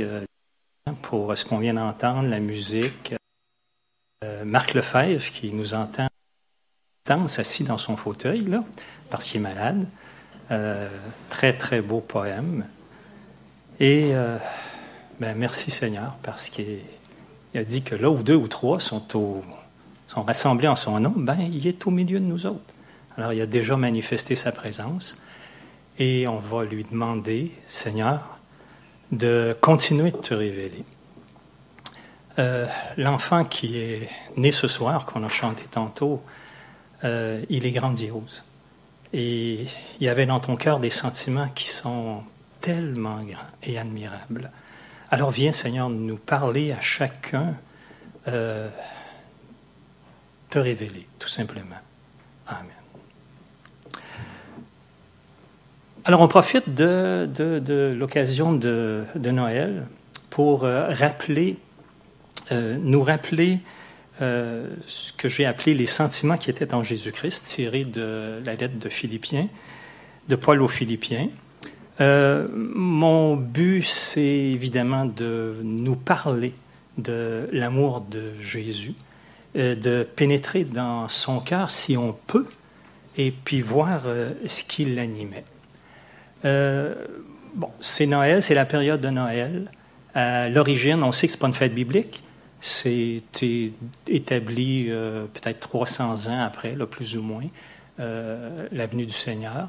euh, pour ce qu'on vient d'entendre, la musique. Euh, Marc Lefebvre qui nous entend assis dans son fauteuil, parce qu'il est malade. Euh, très, très beau poème. Et ben, merci Seigneur, parce qu'il a dit que là où deux ou trois sont, au, sont rassemblés en son nom, ben, il est au milieu de nous autres. Alors il a déjà manifesté sa présence. Et on va lui demander, Seigneur, de continuer de te révéler. Euh, l'enfant qui est né ce soir, qu'on a chanté tantôt, euh, il est grandiose. Et il y avait dans ton cœur des sentiments qui sont tellement grands et admirables. Alors viens, Seigneur, nous parler à chacun, euh, te révéler, tout simplement. Amen. Alors, on profite de, de, l'occasion de, Noël pour euh, rappeler, euh, nous rappeler euh, ce que j'ai appelé les sentiments qui étaient en Jésus-Christ, tirés de la lettre de Philippiens, de Paul aux Philippiens. mon but, c'est évidemment de nous parler de l'amour de Jésus, de pénétrer dans son cœur si on peut, et puis voir ce qui l'animait. Euh, bon, c'est Noël, c'est la période de Noël. À l'origine, on sait que ce n'est pas une fête biblique. C'est établi euh, peut-être 300 ans après, là, plus ou moins, euh, la venue du Seigneur.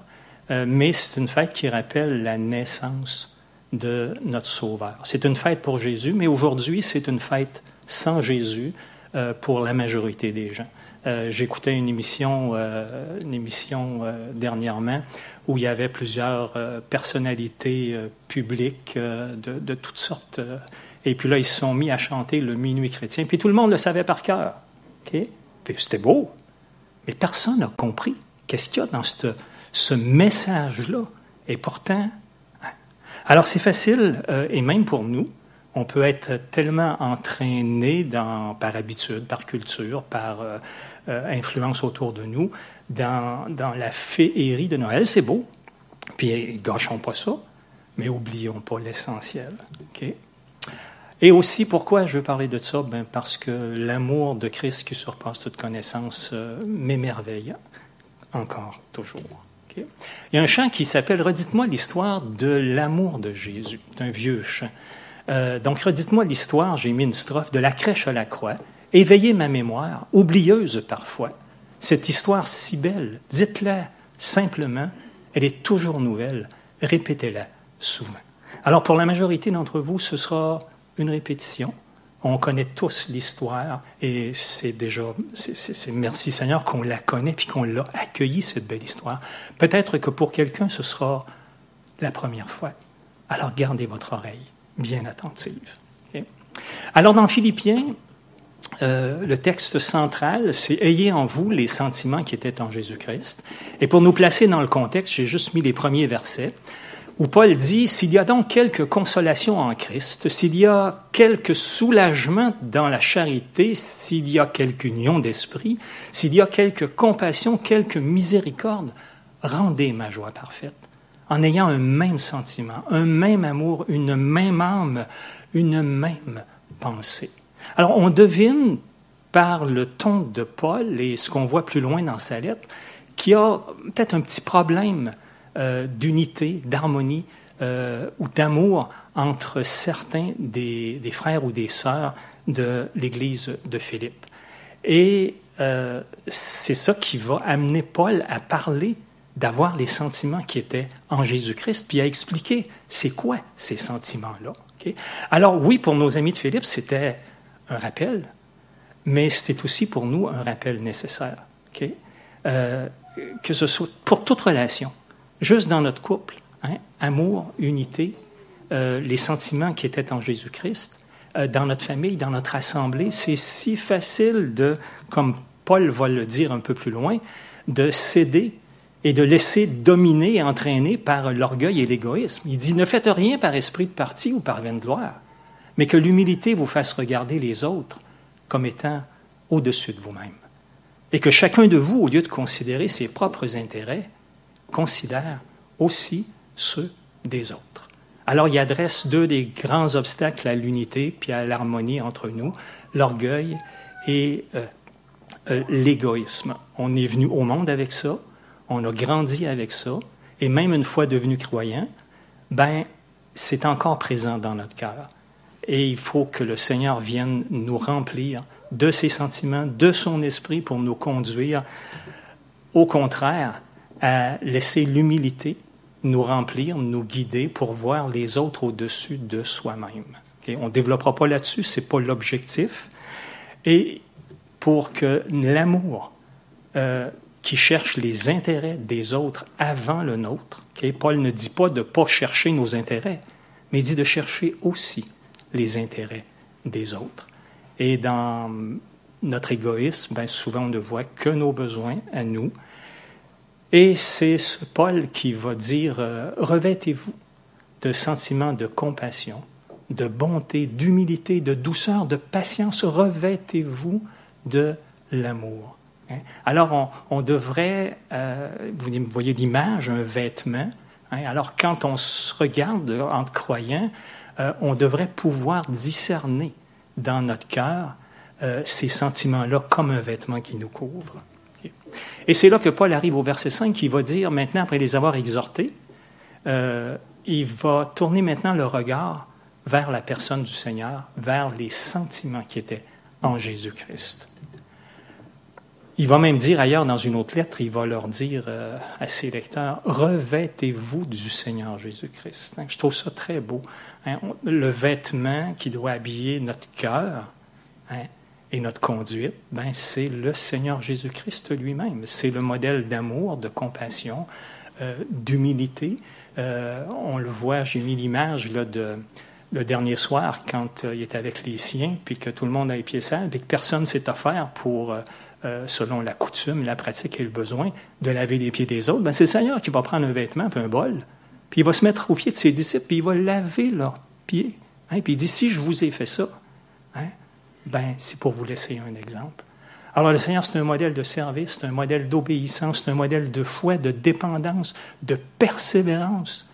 mais c'est une fête qui rappelle la naissance de notre Sauveur. C'est une fête pour Jésus, mais aujourd'hui, c'est une fête sans Jésus pour la majorité des gens. J'écoutais une émission, une émission dernièrement où il y avait plusieurs euh, personnalités euh, publiques euh, de, toutes sortes. et puis là, ils se sont mis à chanter le minuit chrétien. Puis tout le monde le savait par cœur. Puis c'était beau. Mais personne n'a compris qu'est-ce qu'il y a dans ce message-là. Et pourtant, hein? alors c'est facile, et même pour nous, on peut être tellement entraîné par habitude, par culture, par influence autour de nous, dans, dans la féerie de Noël. C'est beau. Puis gâchons pas ça, mais oublions pas l'essentiel. Et aussi, pourquoi je veux parler de ça? Ben parce que l'amour de Christ qui surpasse toute connaissance euh, m'émerveille encore, toujours. Il y a un chant qui s'appelle Redites-moi l'histoire de l'amour de Jésus. C'est un vieux chant. Euh, donc, redites-moi l'histoire, j'ai mis une strophe, de la crèche à la croix. Éveillez ma mémoire, oublieuse parfois, cette histoire si belle, dites-la simplement, elle est toujours nouvelle, répétez-la souvent. Alors pour la majorité d'entre vous, ce sera une répétition. On connaît tous l'histoire et c'est déjà, c'est merci Seigneur qu'on la connaît puis qu'on l'a accueilli, cette belle histoire. Peut-être que pour quelqu'un, ce sera la première fois. Alors gardez votre oreille bien attentive. Alors dans Philippiens, euh, le texte central, c'est Ayez en vous les sentiments qui étaient en Jésus-Christ. Et pour nous placer dans le contexte, j'ai juste mis les premiers versets où Paul dit S'il y a donc quelque consolation en Christ, s'il y a quelque soulagement dans la charité, s'il y a quelque union d'esprit, s'il y a quelque compassion, quelque miséricorde, rendez ma joie parfaite en ayant un même sentiment, un même amour, une même âme, une même pensée. Alors, on devine par le ton de Paul et ce qu'on voit plus loin dans sa lettre qu'il y a peut-être un petit problème euh, d'unité, d'harmonie euh, ou d'amour entre certains des, frères ou des sœurs de l'Église de Philippe. Et euh, c'est ça qui va amener Paul à parler d'avoir les sentiments qui étaient en Jésus-Christ, puis à expliquer c'est quoi ces sentiments-là. Alors oui, pour nos amis de Philippe, c'était un rappel, mais c'est aussi pour nous un rappel nécessaire. Euh, que ce soit pour toute relation, juste dans notre couple, hein, amour, unité, euh, les sentiments qui étaient en Jésus-Christ, euh, dans notre famille, dans notre assemblée, c'est si facile de, comme Paul va le dire un peu plus loin, de céder et de laisser dominer et entraîner par l'orgueil et l'égoïsme. Il dit, ne faites rien par esprit de parti ou par vaine gloire mais que l'humilité vous fasse regarder les autres comme étant au-dessus de vous-même. Et que chacun de vous, au lieu de considérer ses propres intérêts, considère aussi ceux des autres. Alors il adresse deux des grands obstacles à l'unité puis à l'harmonie entre nous, l'orgueil et euh, euh, l'égoïsme. On est venu au monde avec ça, on a grandi avec ça, et même une fois devenu croyant, ben c'est encore présent dans notre cœur. Et il faut que le Seigneur vienne nous remplir de ses sentiments, de son esprit pour nous conduire, au contraire, à laisser l'humilité nous remplir, nous guider pour voir les autres au-dessus de soi-même. On ne développera pas là-dessus, ce n'est pas l'objectif. Et pour que l'amour euh, qui cherche les intérêts des autres avant le nôtre, Paul ne dit pas de ne pas chercher nos intérêts, mais il dit de chercher aussi les intérêts des autres. Et dans notre égoïsme, ben souvent on ne voit que nos besoins à nous. Et c'est Paul qui va dire, euh, revêtez-vous de sentiments de compassion, de bonté, d'humilité, de douceur, de patience, revêtez-vous de l'amour. Hein? Alors on, devrait, euh, vous voyez l'image, un vêtement. Hein? Alors quand on se regarde entre croyants, euh, on devrait pouvoir discerner dans notre cœur euh, ces sentiments-là comme un vêtement qui nous couvre. Et c'est là que Paul arrive au verset 5 qui va dire, maintenant, après les avoir exhortés, il va tourner maintenant le regard vers la personne du Seigneur, vers les sentiments qui étaient en Jésus-Christ. Il va même dire ailleurs dans une autre lettre, il va leur dire euh, à ses lecteurs, revêtez-vous du Seigneur Jésus-Christ. Je trouve ça très beau. Hein. le vêtement qui doit habiller notre cœur hein, et notre conduite, ben, c'est le Seigneur Jésus-Christ lui-même. C'est le modèle d'amour, de compassion, euh, d'humilité. Euh, on le voit, j'ai mis l'image de le dernier soir quand il était avec les siens, puis que tout le monde a les pieds sales, et que personne s'est offert pour euh, selon la coutume, la pratique et le besoin, de laver les pieds des autres, ben c'est le Seigneur qui va prendre un vêtement puis un bol, puis il va se mettre aux pieds de ses disciples, puis il va laver leurs pieds. Hein, puis il dit, si je vous ai fait ça, hein, ben c'est pour vous laisser un exemple. Alors le Seigneur, c'est un modèle de service, c'est un modèle d'obéissance, c'est un modèle de foi, de dépendance, de persévérance,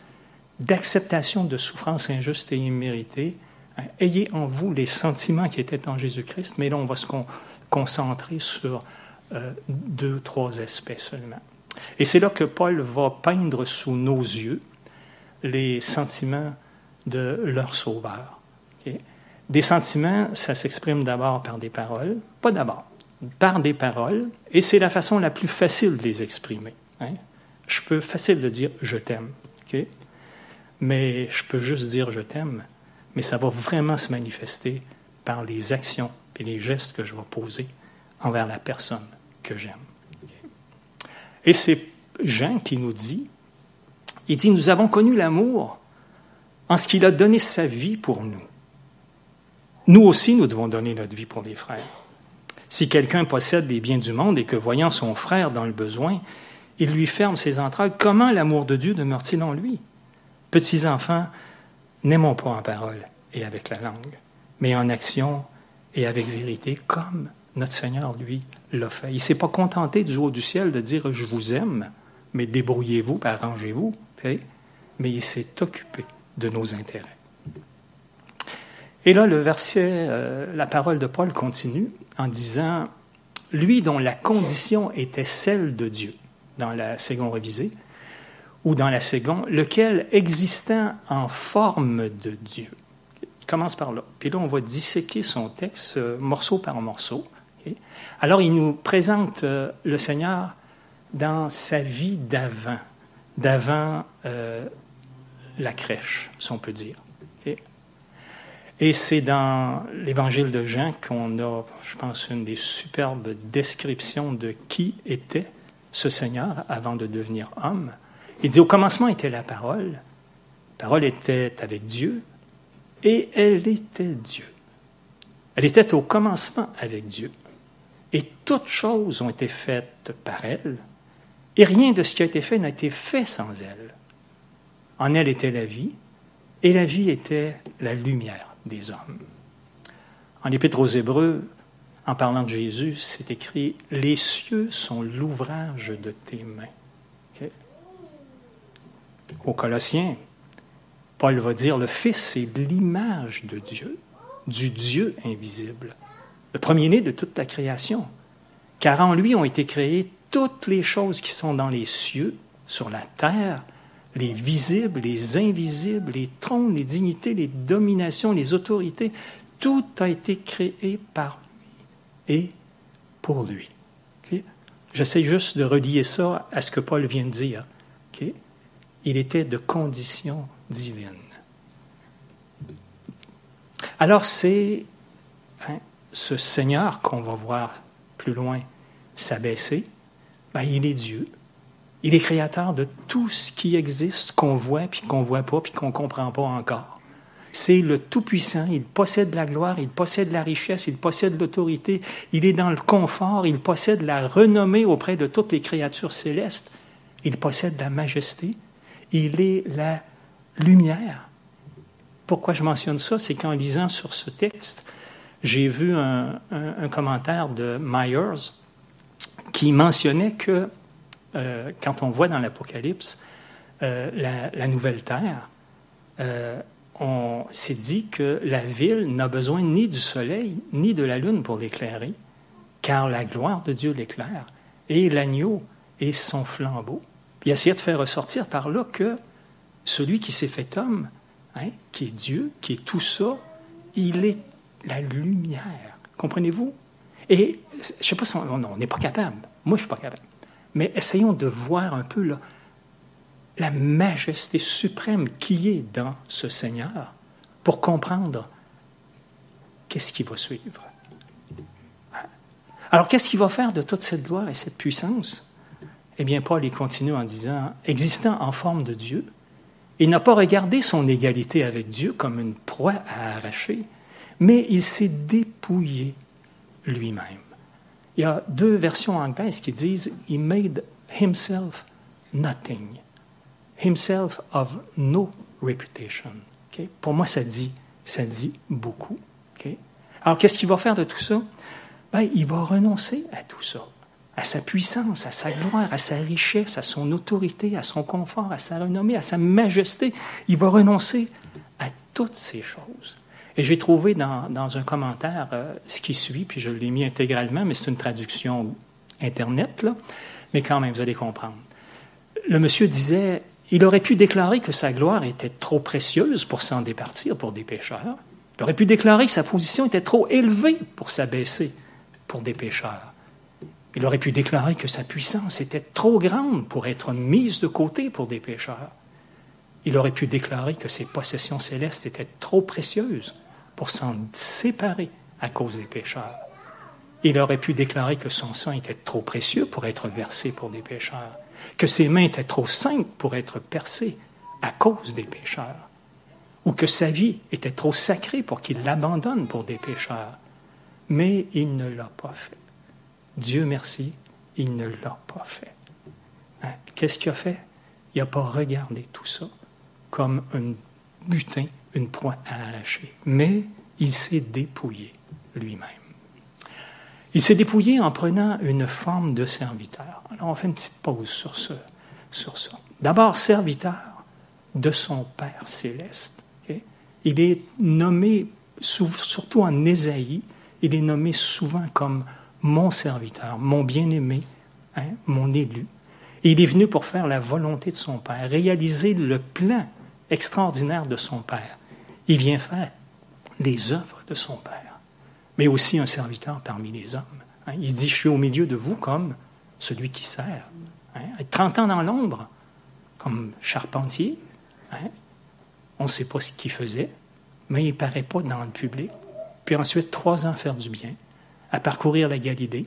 d'acceptation de souffrances injustes et imméritées. Hein, ayez en vous les sentiments qui étaient en Jésus-Christ, mais là, on va se, concentrer sur euh, deux, trois aspects seulement. Et c'est là que Paul va peindre sous nos yeux les sentiments de leur sauveur. Des sentiments, ça s'exprime d'abord par des paroles, pas d'abord, par des paroles, et c'est la façon la plus facile de les exprimer. Hein? Je peux facile de dire je t'aime, mais je peux juste dire je t'aime, mais ça va vraiment se manifester par les actions et les gestes que je vais poser envers la personne que j'aime. Et c'est Jean qui nous dit, il dit, nous avons connu l'amour en ce qu'il a donné sa vie pour nous. Nous aussi, nous devons donner notre vie pour les frères. Si quelqu'un possède les biens du monde et que, voyant son frère dans le besoin, il lui ferme ses entrailles, comment l'amour de Dieu demeure-t-il en lui? Petits enfants, n'aimons pas en parole et avec la langue, mais en action et avec vérité, comme notre Seigneur, lui, l'a fait. Il ne s'est pas contenté du haut du ciel de dire Je vous aime, mais débrouillez-vous, arrangez-vous. Mais il s'est occupé de nos intérêts. Et là, le verset, euh, la parole de Paul continue en disant Lui dont la condition était celle de Dieu, dans la seconde révisée, ou dans la seconde, lequel existant en forme de Dieu commence par là. Puis là, on va disséquer son texte euh, morceau par morceau. Alors, il nous présente euh, le Seigneur dans sa vie d'avant, d'avant euh, la crèche, si on peut dire. Et c'est dans l'évangile de Jean qu'on a, je pense, une des superbes descriptions de qui était ce Seigneur avant de devenir homme. Il dit, au commencement était la parole, la parole était avec Dieu, et elle était Dieu. Elle était au commencement avec Dieu. Et toutes choses ont été faites par elle, et rien de ce qui a été fait n'a été fait sans elle. En elle était la vie, et la vie était la lumière des hommes. En l'Épître aux Hébreux, en parlant de Jésus, c'est écrit Les cieux sont l'ouvrage de tes mains. Aux Colossiens, Paul va dire, le Fils est l'image de Dieu, du Dieu invisible, le premier-né de toute la création. Car en lui ont été créées toutes les choses qui sont dans les cieux, sur la terre, les visibles, les invisibles, les trônes, les dignités, les dominations, les autorités. Tout a été créé par lui et pour lui. J'essaie juste de relier ça à ce que Paul vient de dire. Il était de condition divine. Alors c'est hein, ce Seigneur qu'on va voir plus loin s'abaisser, ben, il est Dieu. Il est créateur de tout ce qui existe, qu'on voit, puis qu'on ne voit pas, puis qu'on ne comprend pas encore. C'est le Tout-Puissant, il possède la gloire, il possède la richesse, il possède l'autorité, il est dans le confort, il possède la renommée auprès de toutes les créatures célestes, il possède la majesté, il est la lumière. Pourquoi je mentionne ça? C'est qu'en lisant sur ce texte, j'ai vu un, commentaire de Myers qui mentionnait que euh, quand on voit dans l'Apocalypse euh, la, nouvelle terre, euh, on s'est dit que la ville n'a besoin ni du soleil ni de la lune pour l'éclairer, car la gloire de Dieu l'éclaire, et l'agneau est son flambeau. Il essayait de faire ressortir par là que celui qui s'est fait homme, hein, qui est Dieu, qui est tout ça, il est la lumière. Comprenez-vous? Et je ne sais pas si on n'est pas capable. Moi, je ne suis pas capable. Mais essayons de voir un peu la majesté suprême qui est dans ce Seigneur pour comprendre qu'est-ce qui va suivre. Alors, qu'est-ce qu'il va faire de toute cette gloire et cette puissance? Eh bien, Paul y continue en disant, existant en forme de Dieu, il n'a pas regardé son égalité avec Dieu comme une proie à arracher, mais il s'est dépouillé lui-même. Il y a deux versions anglaises qui disent He made himself nothing himself of no reputation. Pour moi, ça dit, ça dit beaucoup. Alors, qu'est-ce qu'il va faire de tout ça? Ben, il va renoncer à tout ça, à sa puissance, à sa gloire, à sa richesse, à son autorité, à son confort, à sa renommée, à sa majesté. Il va renoncer à toutes ces choses. Et j'ai trouvé dans, un commentaire euh, ce qui suit, puis je l'ai mis intégralement, mais c'est une traduction Internet, là. mais quand même, vous allez comprendre. Le monsieur disait, il aurait pu déclarer que sa gloire était trop précieuse pour s'en départir pour des pécheurs. Il aurait pu déclarer que sa position était trop élevée pour s'abaisser pour des pécheurs. Il aurait pu déclarer que sa puissance était trop grande pour être mise de côté pour des pécheurs. Il aurait pu déclarer que ses possessions célestes étaient trop précieuses pour s'en séparer à cause des pécheurs. Il aurait pu déclarer que son sang était trop précieux pour être versé pour des pécheurs que ses mains étaient trop saintes pour être percées à cause des pécheurs, ou que sa vie était trop sacrée pour qu'il l'abandonne pour des pécheurs. Mais il ne l'a pas fait. Dieu merci, il ne l'a pas fait. Hein? Qu'est-ce qu'il a fait? Il n'a pas regardé tout ça comme un butin, une proie à arracher, mais il s'est dépouillé lui-même. Il s'est dépouillé en prenant une forme de serviteur. Alors on fait une petite pause sur, sur ça. D'abord, serviteur de son Père céleste. Il est nommé, surtout en Ésaïe, il est nommé souvent comme mon serviteur, mon bien-aimé, hein, mon élu. Il est venu pour faire la volonté de son Père, réaliser le plan extraordinaire de son Père. Il vient faire les œuvres de son Père mais aussi un serviteur parmi les hommes. Hein. Il dit, je suis au milieu de vous comme celui qui sert. Hein. 30 ans dans l'ombre, comme charpentier, hein. on ne sait pas ce qu'il faisait, mais il ne paraît pas dans le public. Puis ensuite, trois ans faire du bien, à parcourir la Galilée,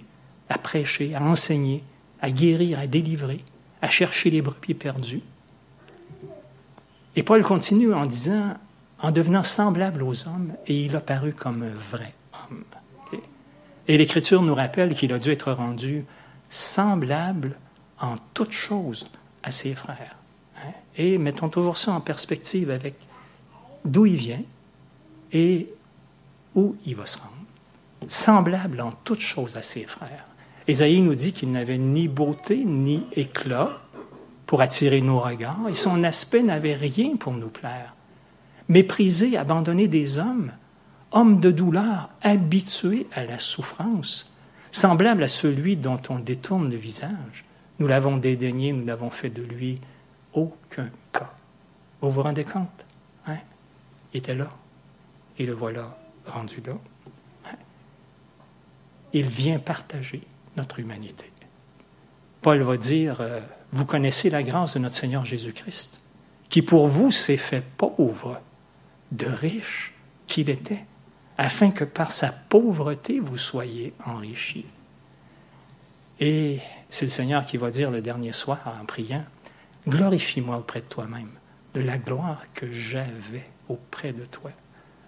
à prêcher, à enseigner, à guérir, à délivrer, à chercher les brebis perdus. Et Paul continue en disant, en devenant semblable aux hommes, et il a paru comme vrai. Et l'Écriture nous rappelle qu'il a dû être rendu semblable en toutes choses à ses frères. Et mettons toujours ça en perspective avec d'où il vient et où il va se rendre. Semblable en toutes choses à ses frères. Ésaïe nous dit qu'il n'avait ni beauté ni éclat pour attirer nos regards, et son aspect n'avait rien pour nous plaire. méprisé, abandonné des hommes, homme de douleur, habitué à la souffrance, semblable à celui dont on détourne le visage. Nous l'avons dédaigné, nous n'avons fait de lui aucun cas. Vous vous rendez compte? Hein? Il était là. Et le voilà rendu là. Il vient partager notre humanité. Paul va dire, euh, vous connaissez la grâce de notre Seigneur Jésus-Christ, qui pour vous s'est fait pauvre, de riche qu'il était, afin que par sa pauvreté vous soyez enrichis. Et c'est le Seigneur qui va dire le dernier soir en priant, glorifie-moi auprès de toi-même de la gloire que j'avais auprès de toi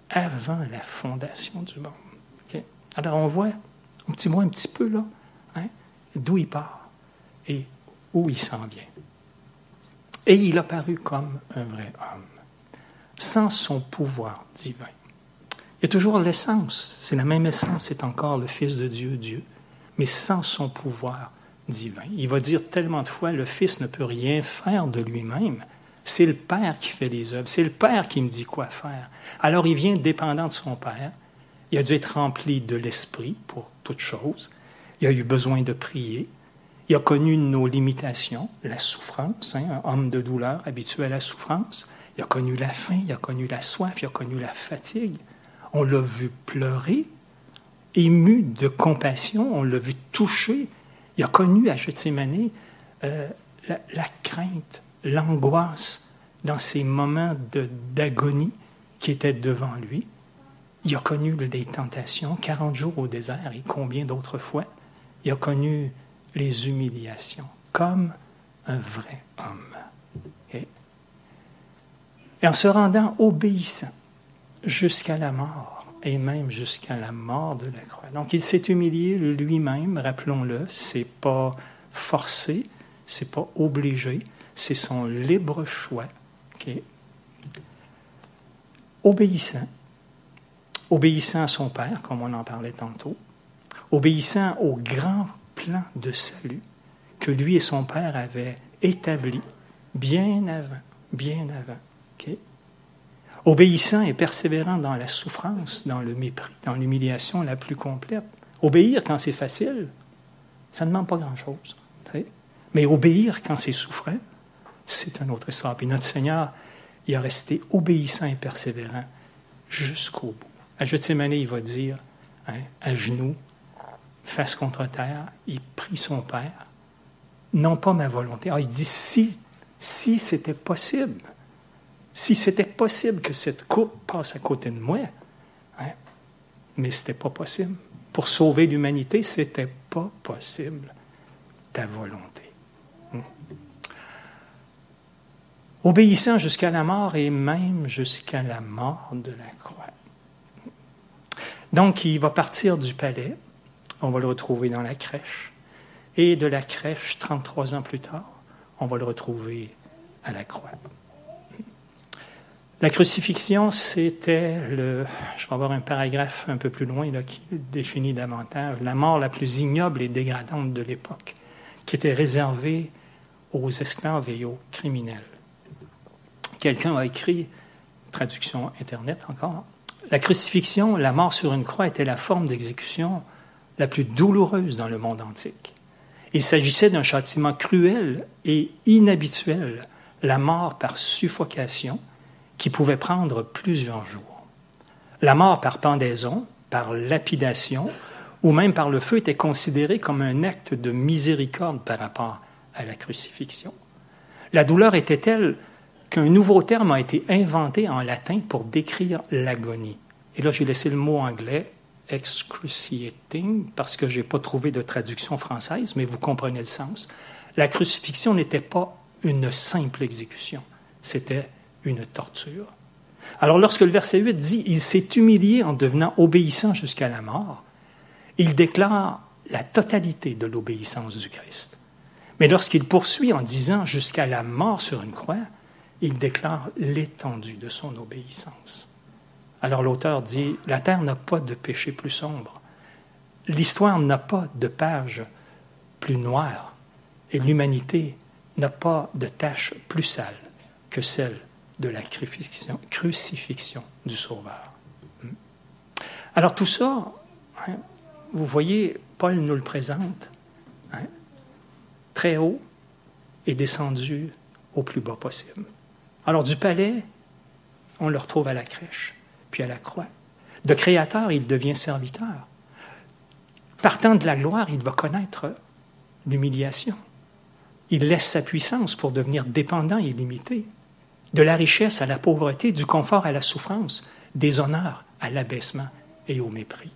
avant la fondation du monde. Alors on voit, mot un petit peu là, hein, d'où il part et où il s'en vient. Et il a paru comme un vrai homme, sans son pouvoir divin. Il y a toujours l'essence, c'est la même essence, c'est encore le Fils de Dieu, Dieu, mais sans son pouvoir divin. Il va dire tellement de fois, le Fils ne peut rien faire de lui-même. C'est le Père qui fait les œuvres, c'est le Père qui me dit quoi faire. Alors il vient dépendant de son Père. Il a dû être rempli de l'Esprit pour chose. Il a eu besoin de prier. Il a connu nos limitations, la souffrance, hein, un homme de douleur habitué à la souffrance. Il a connu la faim, il a connu la soif, il a connu la fatigue. On l'a vu pleurer, ému de compassion, on l'a vu toucher. Il a connu à Gethsemane euh, la, la, crainte, l'angoisse dans ces moments d'agonie qui étaient devant lui. Il a connu des tentations, 40 jours au désert et combien d'autres fois? Il a connu les humiliations comme un vrai homme. Et, et en se rendant obéissant jusqu'à la mort, et même jusqu'à la mort de la croix. Donc il s'est humilié lui-même, rappelons-le, c'est pas forcé, c'est pas obligé, c'est son libre choix. Obéissant, obéissant à son Père, comme on en parlait tantôt, obéissant au grand plan de salut que lui et son Père avaient établi bien avant, bien avant. Obéissant et persévérant dans la souffrance, dans le mépris, dans l'humiliation la plus complète. Obéir quand c'est facile, ça ne demande pas grand-chose. Mais obéir quand c'est souffrant, c'est une autre histoire. Puis notre Seigneur, il a resté obéissant et persévérant jusqu'au bout. À Gethsemane, il va dire, hein, à genoux, face contre terre, il prie son Père, non pas ma volonté. Ah, il dit si, c'était possible, si c'était possible que cette coupe passe à côté de moi, hein, mais ce n'était pas possible. Pour sauver l'humanité, ce n'était pas possible. Ta volonté. Hmm. Obéissant jusqu'à la mort et même jusqu'à la mort de la croix. Donc, il va partir du palais on va le retrouver dans la crèche. Et de la crèche, 33 ans plus tard, on va le retrouver à la croix. La crucifixion, c'était le. Je vais avoir un paragraphe un peu plus loin là, qui définit davantage la mort la plus ignoble et dégradante de l'époque, qui était réservée aux esclaves et aux criminels. Quelqu'un a écrit, traduction Internet encore, la crucifixion, la mort sur une croix était la forme d'exécution la plus douloureuse dans le monde antique. Il s'agissait d'un châtiment cruel et inhabituel, la mort par suffocation, qui pouvait prendre plusieurs jours. La mort par pendaison, par lapidation ou même par le feu était considérée comme un acte de miséricorde par rapport à la crucifixion. La douleur était telle qu'un nouveau terme a été inventé en latin pour décrire l'agonie. Et là, j'ai laissé le mot anglais excruciating, parce que je n'ai pas trouvé de traduction française, mais vous comprenez le sens. La crucifixion n'était pas une simple exécution, c'était une torture. Alors lorsque le verset 8 dit Il s'est humilié en devenant obéissant jusqu'à la mort, il déclare la totalité de l'obéissance du Christ. Mais lorsqu'il poursuit en disant jusqu'à la mort sur une croix, il déclare l'étendue de son obéissance. Alors l'auteur dit, la terre n'a pas de péché plus sombre. L'histoire n'a pas de page plus noire. Et l'humanité n'a pas de tâche plus sale que celle de la crucifixion, du Sauveur. Hmm. Alors tout ça, hein, vous voyez, Paul nous le présente hein, très haut et descendu au plus bas possible. Alors du palais, on le retrouve à la crèche, puis à la croix. De créateur, il devient serviteur. Partant de la gloire, il va connaître l'humiliation. Il laisse sa puissance pour devenir dépendant et limité. De la richesse à la pauvreté, du confort à la souffrance, des honneurs à l'abaissement et au mépris.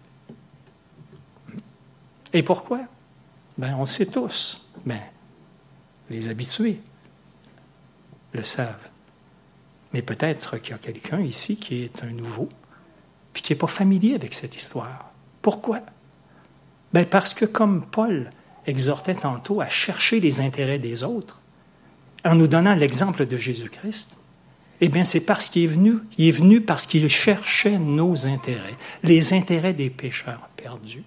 Et pourquoi? Ben, on sait tous. Ben, les habitués le savent. Mais peut-être qu'il y a quelqu'un ici qui est un nouveau, puis qui n'est pas familier avec cette histoire. Pourquoi? Ben parce que comme Paul exhortait tantôt à chercher les intérêts des autres, en nous donnant l'exemple de Jésus-Christ, eh bien c'est parce qu'il est venu, il est venu parce qu'il cherchait nos intérêts, les intérêts des pécheurs perdus.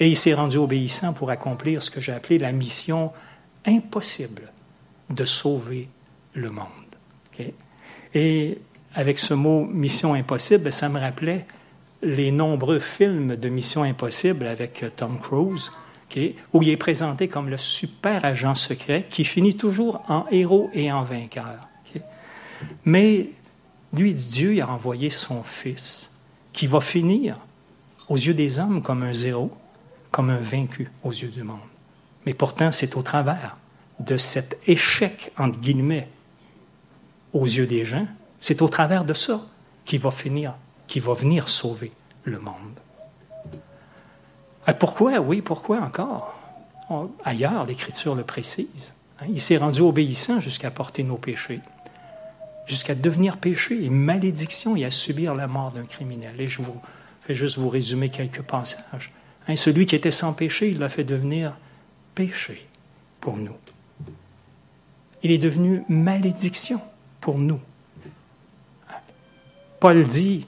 Et il s'est rendu obéissant pour accomplir ce que j'ai appelé la mission impossible de sauver le monde. Et avec ce mot mission impossible, ça me rappelait les nombreux films de Mission Impossible avec Tom Cruise, où il est présenté comme le super agent secret qui finit toujours en héros et en vainqueur. Mais lui, Dieu, a envoyé son Fils, qui va finir aux yeux des hommes comme un zéro, comme un vaincu aux yeux du monde. Mais pourtant, c'est au travers de cet échec, entre guillemets, aux yeux des gens, c'est au travers de ça qu'il va finir, qu'il va venir sauver le monde. Ah, pourquoi? Oui, pourquoi encore? Ailleurs, l'Écriture le précise. Hein. Il s'est rendu obéissant jusqu'à porter nos péchés, jusqu'à devenir péché et malédiction et à subir la mort d'un criminel. Et je vous fais juste vous résumer quelques passages. Hein, celui qui était sans péché, il l'a fait devenir péché pour nous. Il est devenu malédiction pour nous. Paul dit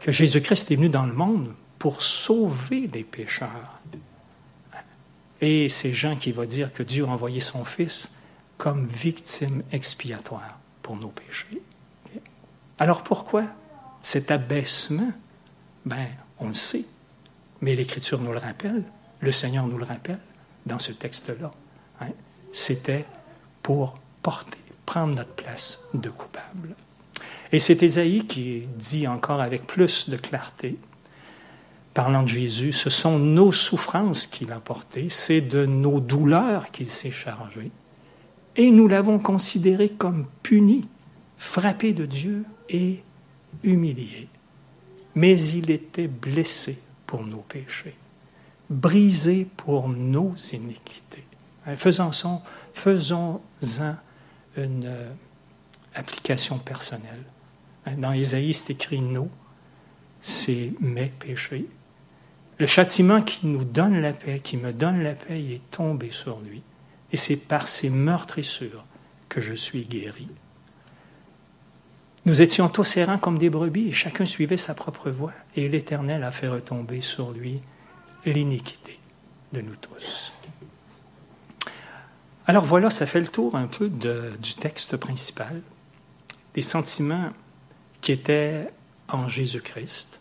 que Jésus-Christ est venu dans le monde pour sauver les pécheurs. Et c'est Jean qui va dire que Dieu a envoyé son Fils comme victime expiatoire pour nos péchés. Alors pourquoi cet abaissement? Ben, on le sait, mais l'Écriture nous le rappelle, le Seigneur nous le rappelle dans ce texte-là. Hein. C'était pour porter prendre notre place de coupable. Et c'est Ésaïe qui dit encore avec plus de clarté, parlant de Jésus, ce sont nos souffrances qu'il a portées, c'est de nos douleurs qu'il s'est chargé, et nous l'avons considéré comme puni, frappé de Dieu et humilié. Mais il était blessé pour nos péchés, brisé pour nos iniquités. Faisons-en faisons une euh, application personnelle. Hein, dans Isaïe, c'est écrit nous, c'est mes péchés. Le châtiment qui nous donne la paix, qui me donne la paix, est tombé sur lui. Et c'est par ses meurtrissures que je suis guéri. Nous étions tous errants comme des brebis et chacun suivait sa propre voie. Et l'Éternel a fait retomber sur lui l'iniquité de nous tous. Alors voilà, ça fait le tour un peu du texte principal, des sentiments qui étaient en Jésus-Christ,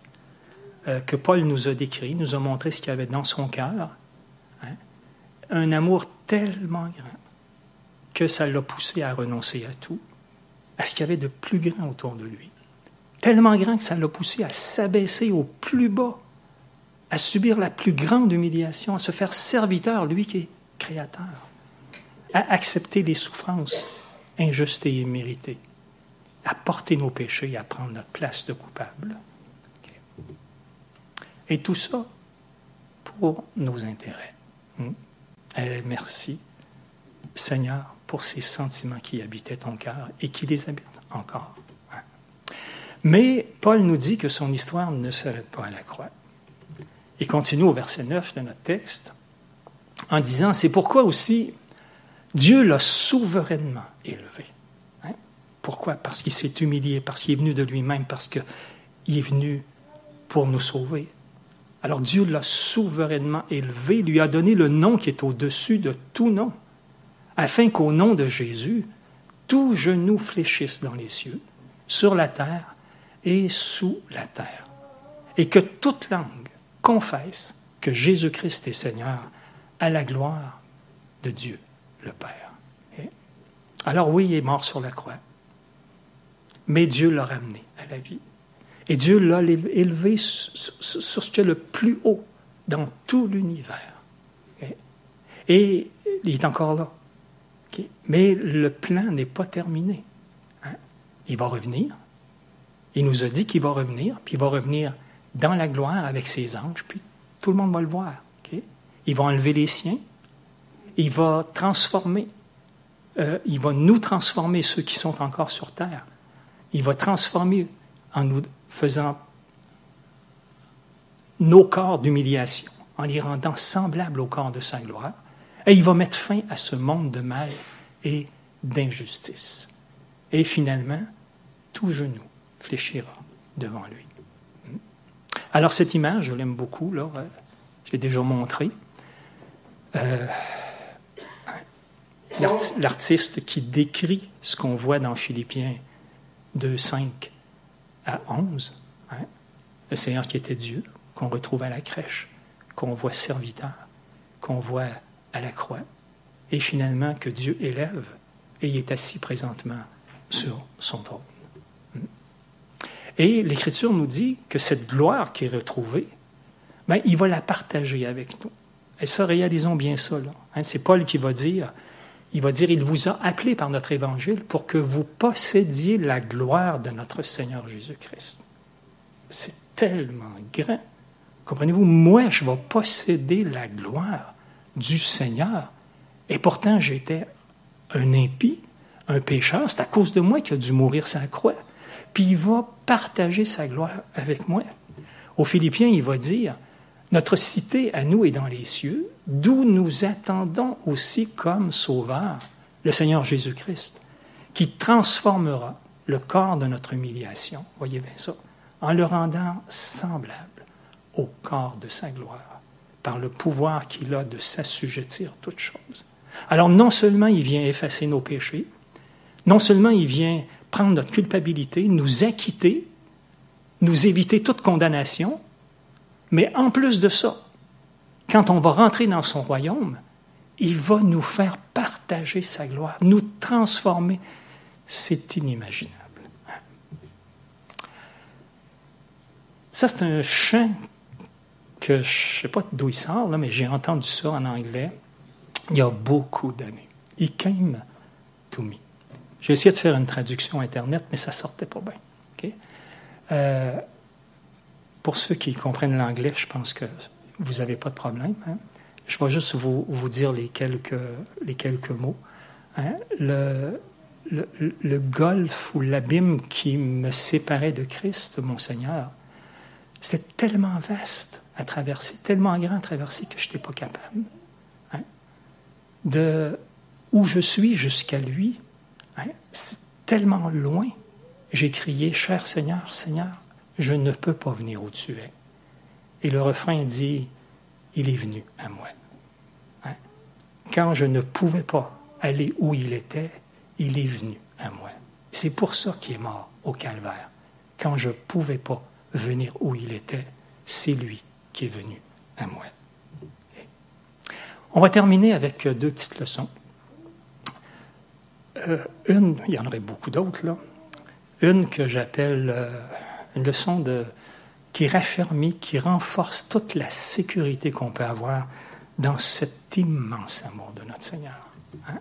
euh, que Paul nous a décrit, nous a montré ce qu'il y avait dans son cœur. Hein. un amour tellement grand que ça l'a poussé à renoncer à tout, à ce qu'il y avait de plus grand autour de lui. Tellement grand que ça l'a poussé à s'abaisser au plus bas, à subir la plus grande humiliation, à se faire serviteur, lui qui est créateur à accepter les souffrances injustes et imméritées, à porter nos péchés et à prendre notre place de coupable. Et tout ça pour nos intérêts. Hmm? Eh, merci, Seigneur, pour ces sentiments qui habitaient ton cœur et qui les habitent encore. Mais Paul nous dit que son histoire ne s'arrête pas à la croix. Il continue au verset 9 de notre texte en disant, c'est pourquoi aussi Dieu l'a souverainement élevé. Hein? Pourquoi? Parce qu'il s'est humilié, parce qu'il est venu de lui-même, parce qu'il est venu pour nous sauver. Alors Dieu l'a souverainement élevé, lui a donné le nom qui est au-dessus de tout nom, afin qu'au nom de Jésus, tout genou fléchisse dans les cieux, sur la terre et sous la terre, et que toute langue confesse que Jésus-Christ est Seigneur à la gloire de Dieu le Père. Alors oui, il est mort sur la croix, mais Dieu l'a ramené à la vie. Et Dieu l'a élevé sur ce qui est le plus haut dans tout l'univers. Et il est encore là. Mais le plan n'est pas terminé. Hein? Il va revenir. Il nous a dit qu'il va revenir, puis il va revenir dans la gloire avec ses anges, puis tout le monde va le voir. Il va enlever les siens. Il va transformer. Euh, il va nous transformer, ceux qui sont encore sur terre. Il va transformer en nous faisant nos corps d'humiliation, en les rendant semblables au corps de sa gloire. Et il va mettre fin à ce monde de mal et d'injustice. Et finalement, tout genou fléchira devant lui. Alors cette image, je l'aime beaucoup, euh, je l'ai déjà montrée. Euh, l'artiste qui décrit ce qu'on voit dans Philippiens 2, 5 à 11, hein, le Seigneur qui était Dieu, qu'on retrouve à la crèche, qu'on voit serviteur, qu'on voit à la croix, et finalement que Dieu élève et est assis présentement sur son trône. Et l'Écriture nous dit que cette gloire qui est retrouvée, ben, il va la partager avec nous. Et ça, réalisons bien ça. Hein, c'est Paul qui va dire, il va dire, il vous a appelé par notre évangile pour que vous possédiez la gloire de notre Seigneur Jésus-Christ. C'est tellement grand. Comprenez-vous, moi, je vais posséder la gloire du Seigneur. Et pourtant, j'étais un impie, un pécheur. C'est à cause de moi qu'il a dû mourir sa croix. Puis il va partager sa gloire avec moi. Aux Philippiens, il va dire, notre cité à nous est dans les cieux, d'où nous attendons aussi comme sauveur le Seigneur Jésus-Christ, qui transformera le corps de notre humiliation, voyez bien ça, en le rendant semblable au corps de sa gloire, par le pouvoir qu'il a de s'assujettir toutes choses. Alors non seulement il vient effacer nos péchés, non seulement il vient prendre notre culpabilité, nous acquitter, nous éviter toute condamnation, mais en plus de ça, quand on va rentrer dans son royaume, il va nous faire partager sa gloire, nous transformer. C'est inimaginable. Ça, c'est un chant que je ne sais pas d'où il sort, mais j'ai entendu ça en anglais il y a beaucoup d'années. He came to me. J'ai essayé de faire une traduction Internet, mais ça sortait pas bien. Euh, pour ceux qui comprennent l'anglais, je pense que vous n'avez pas de problème. Hein. Je vais juste vous, dire les quelques, les quelques mots. Hein. Le, le, le, golfe ou l'abîme qui me séparait de Christ, mon Seigneur, c'était tellement vaste à traverser, tellement grand à traverser que je n'étais pas capable. Hein. De où je suis jusqu'à lui, c'est tellement loin. J'ai crié, cher Seigneur, Seigneur, je ne peux pas venir où tu es. Et le refrain dit, il est venu à moi. Hein? Quand je ne pouvais pas aller où il était, il est venu à moi. C'est pour ça qu'il est mort au calvaire. Quand je ne pouvais pas venir où il était, c'est lui qui est venu à moi. On va terminer avec deux petites leçons. Euh, une, il y en aurait beaucoup d'autres, là. Une que j'appelle euh, une leçon qui raffermit, qui renforce toute la sécurité qu'on peut avoir dans cet immense amour de notre Seigneur. Hein?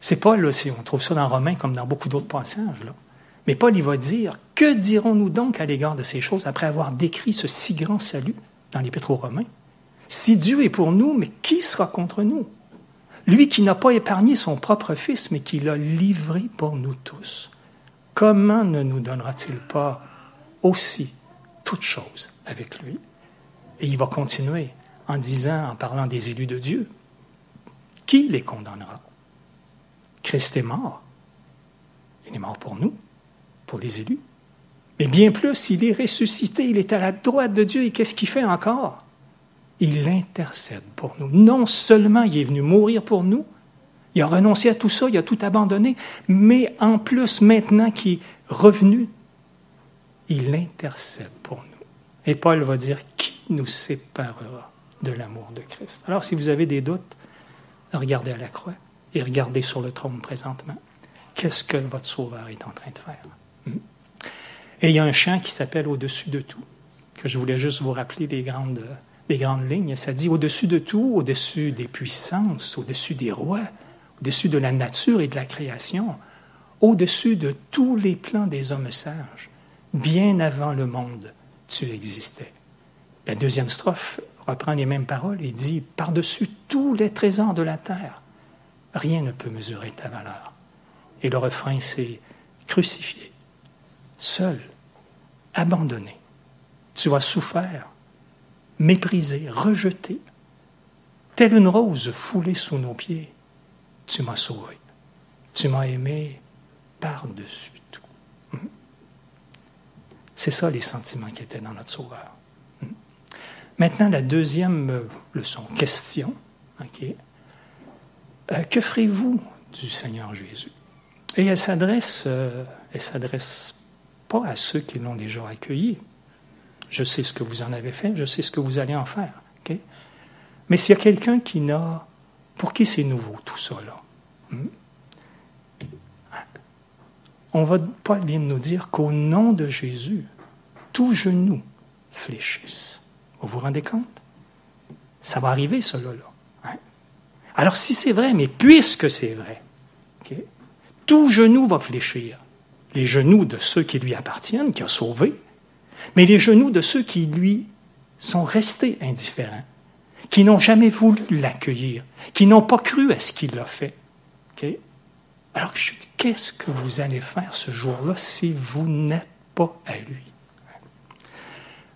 C'est Paul aussi, on trouve ça dans Romains comme dans beaucoup d'autres passages. Mais Paul, il va dire, que dirons-nous donc à l'égard de ces choses après avoir décrit ce si grand salut dans l'Épître aux Romains? Si Dieu est pour nous, mais qui sera contre nous? Lui qui n'a pas épargné son propre Fils, mais qui l'a livré pour nous tous, comment ne nous donnera-t-il pas aussi toutes choses avec lui? Et il va continuer en disant, en parlant des élus de Dieu, qui les condamnera? Christ est mort. Il est mort pour nous pour les élus. Mais bien plus, il est ressuscité, il est à la droite de Dieu et qu'est-ce qu'il fait encore? Il intercède pour nous. Non seulement il est venu mourir pour nous, Il a renoncé à tout ça, il a tout abandonné, mais en plus, maintenant qu'il est revenu, il intercède pour nous. Et Paul va dire, qui nous séparera de l'amour de Christ? Alors, si vous avez des doutes, regardez à la croix et regardez sur le trône présentement. Qu'est-ce que votre Sauveur est en train de faire? Hmm? Et il y a un chant qui s'appelle Au-dessus de tout, que je voulais juste vous rappeler des grandes, des grandes lignes. Ça dit Au-dessus de tout, au-dessus des puissances, au-dessus des rois, au-dessus de la nature et de la création, au-dessus de tous les plans des hommes sages, bien avant le monde, tu existais. La deuxième strophe reprend les mêmes paroles et dit Par-dessus tous les trésors de la terre, rien ne peut mesurer ta valeur. Et le refrain, c'est Crucifié, seul, abandonné. Tu as souffert, méprisé, rejeté. Telle une rose foulée sous nos pieds, tu m'as sauvé. Tu m'as aimé par-dessus tout. Hmm? C'est ça les sentiments qui étaient dans notre Sauveur. Hmm? Maintenant, la deuxième euh, leçon, question. Euh, que ferez-vous du Seigneur Jésus? Et elle s'adresse, euh, elle s'adresse pas à ceux qui l'ont déjà accueilli. Je sais ce que vous en avez fait, je sais ce que vous allez en faire. Mais s'il y a quelqu'un qui n'a, pour qui c'est nouveau tout ça là? On va pas bien nous dire qu'au nom de Jésus, tout genou fléchisse. Vous vous rendez compte? Ça va arriver, cela là. Hein? Alors si c'est vrai, mais puisque c'est vrai, tout genou va fléchir. Les genoux de ceux qui lui appartiennent, qui a sauvé, mais les genoux de ceux qui lui sont restés indifférents, qui n'ont jamais voulu l'accueillir, qui n'ont pas cru à ce qu'il a fait. Alors je dis, qu'est-ce que vous allez faire ce jour-là si vous n'êtes pas à lui?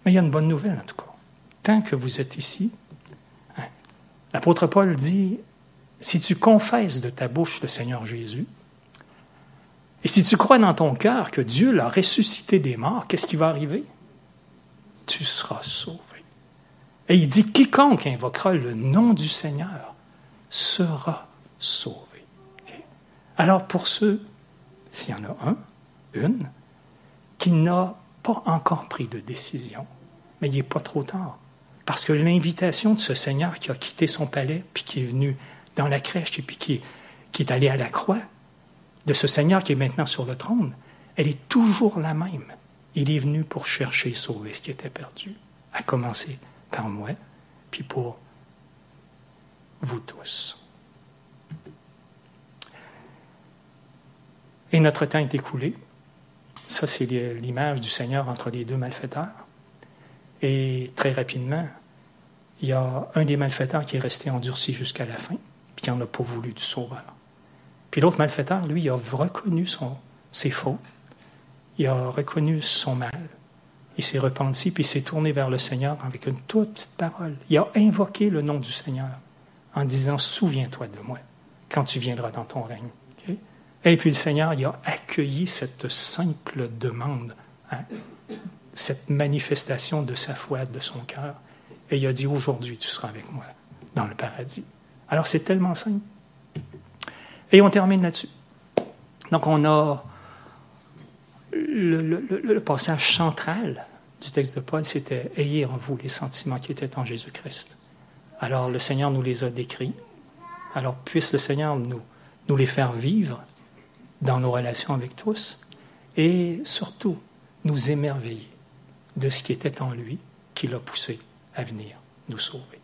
Mais il y a une bonne nouvelle en tout cas. Tant que vous êtes ici, hein, l'apôtre Paul dit, si tu confesses de ta bouche le Seigneur Jésus, et si tu crois dans ton cœur que Dieu l'a ressuscité des morts, qu'est-ce qui va arriver? Tu seras sauvé. Et il dit, quiconque invoquera le nom du Seigneur sera sauvé. Alors pour ceux, s'il y en a un, une, qui n'a pas encore pris de décision, mais il n'est pas trop tard. Parce que l'invitation de ce Seigneur qui a quitté son palais, puis qui est venu dans la crèche, et puis qui, qui est allé à la croix, de ce Seigneur qui est maintenant sur le trône, elle est toujours la même. Il est venu pour chercher et sauver ce qui était perdu, à commencer par moi, puis pour vous tous. Et notre temps est écoulé. Ça, c'est l'image du Seigneur entre les deux malfaiteurs. Et très rapidement, il y a un des malfaiteurs qui est resté endurci jusqu'à la fin, puis qui n'en a pas voulu du Sauveur. Puis l'autre malfaiteur, lui, il a reconnu ses fautes, il a reconnu son mal, il s'est repenti, puis il s'est tourné vers le Seigneur avec une toute petite parole. Il a invoqué le nom du Seigneur en disant Souviens-toi de moi quand tu viendras dans ton règne. Et puis le Seigneur, il a accueilli cette simple demande, hein, cette manifestation de sa foi, de son cœur, et il a dit Aujourd'hui, tu seras avec moi dans le paradis. Alors c'est tellement simple. Et on termine là-dessus. Donc on a le, passage central du texte de Paul, c'était Ayez en vous les sentiments qui étaient en Jésus-Christ. Alors le Seigneur nous les a décrits. Alors puisse le Seigneur nous, nous les faire vivre dans nos relations avec tous et surtout nous émerveiller de ce qui était en lui qui l'a poussé à venir nous sauver.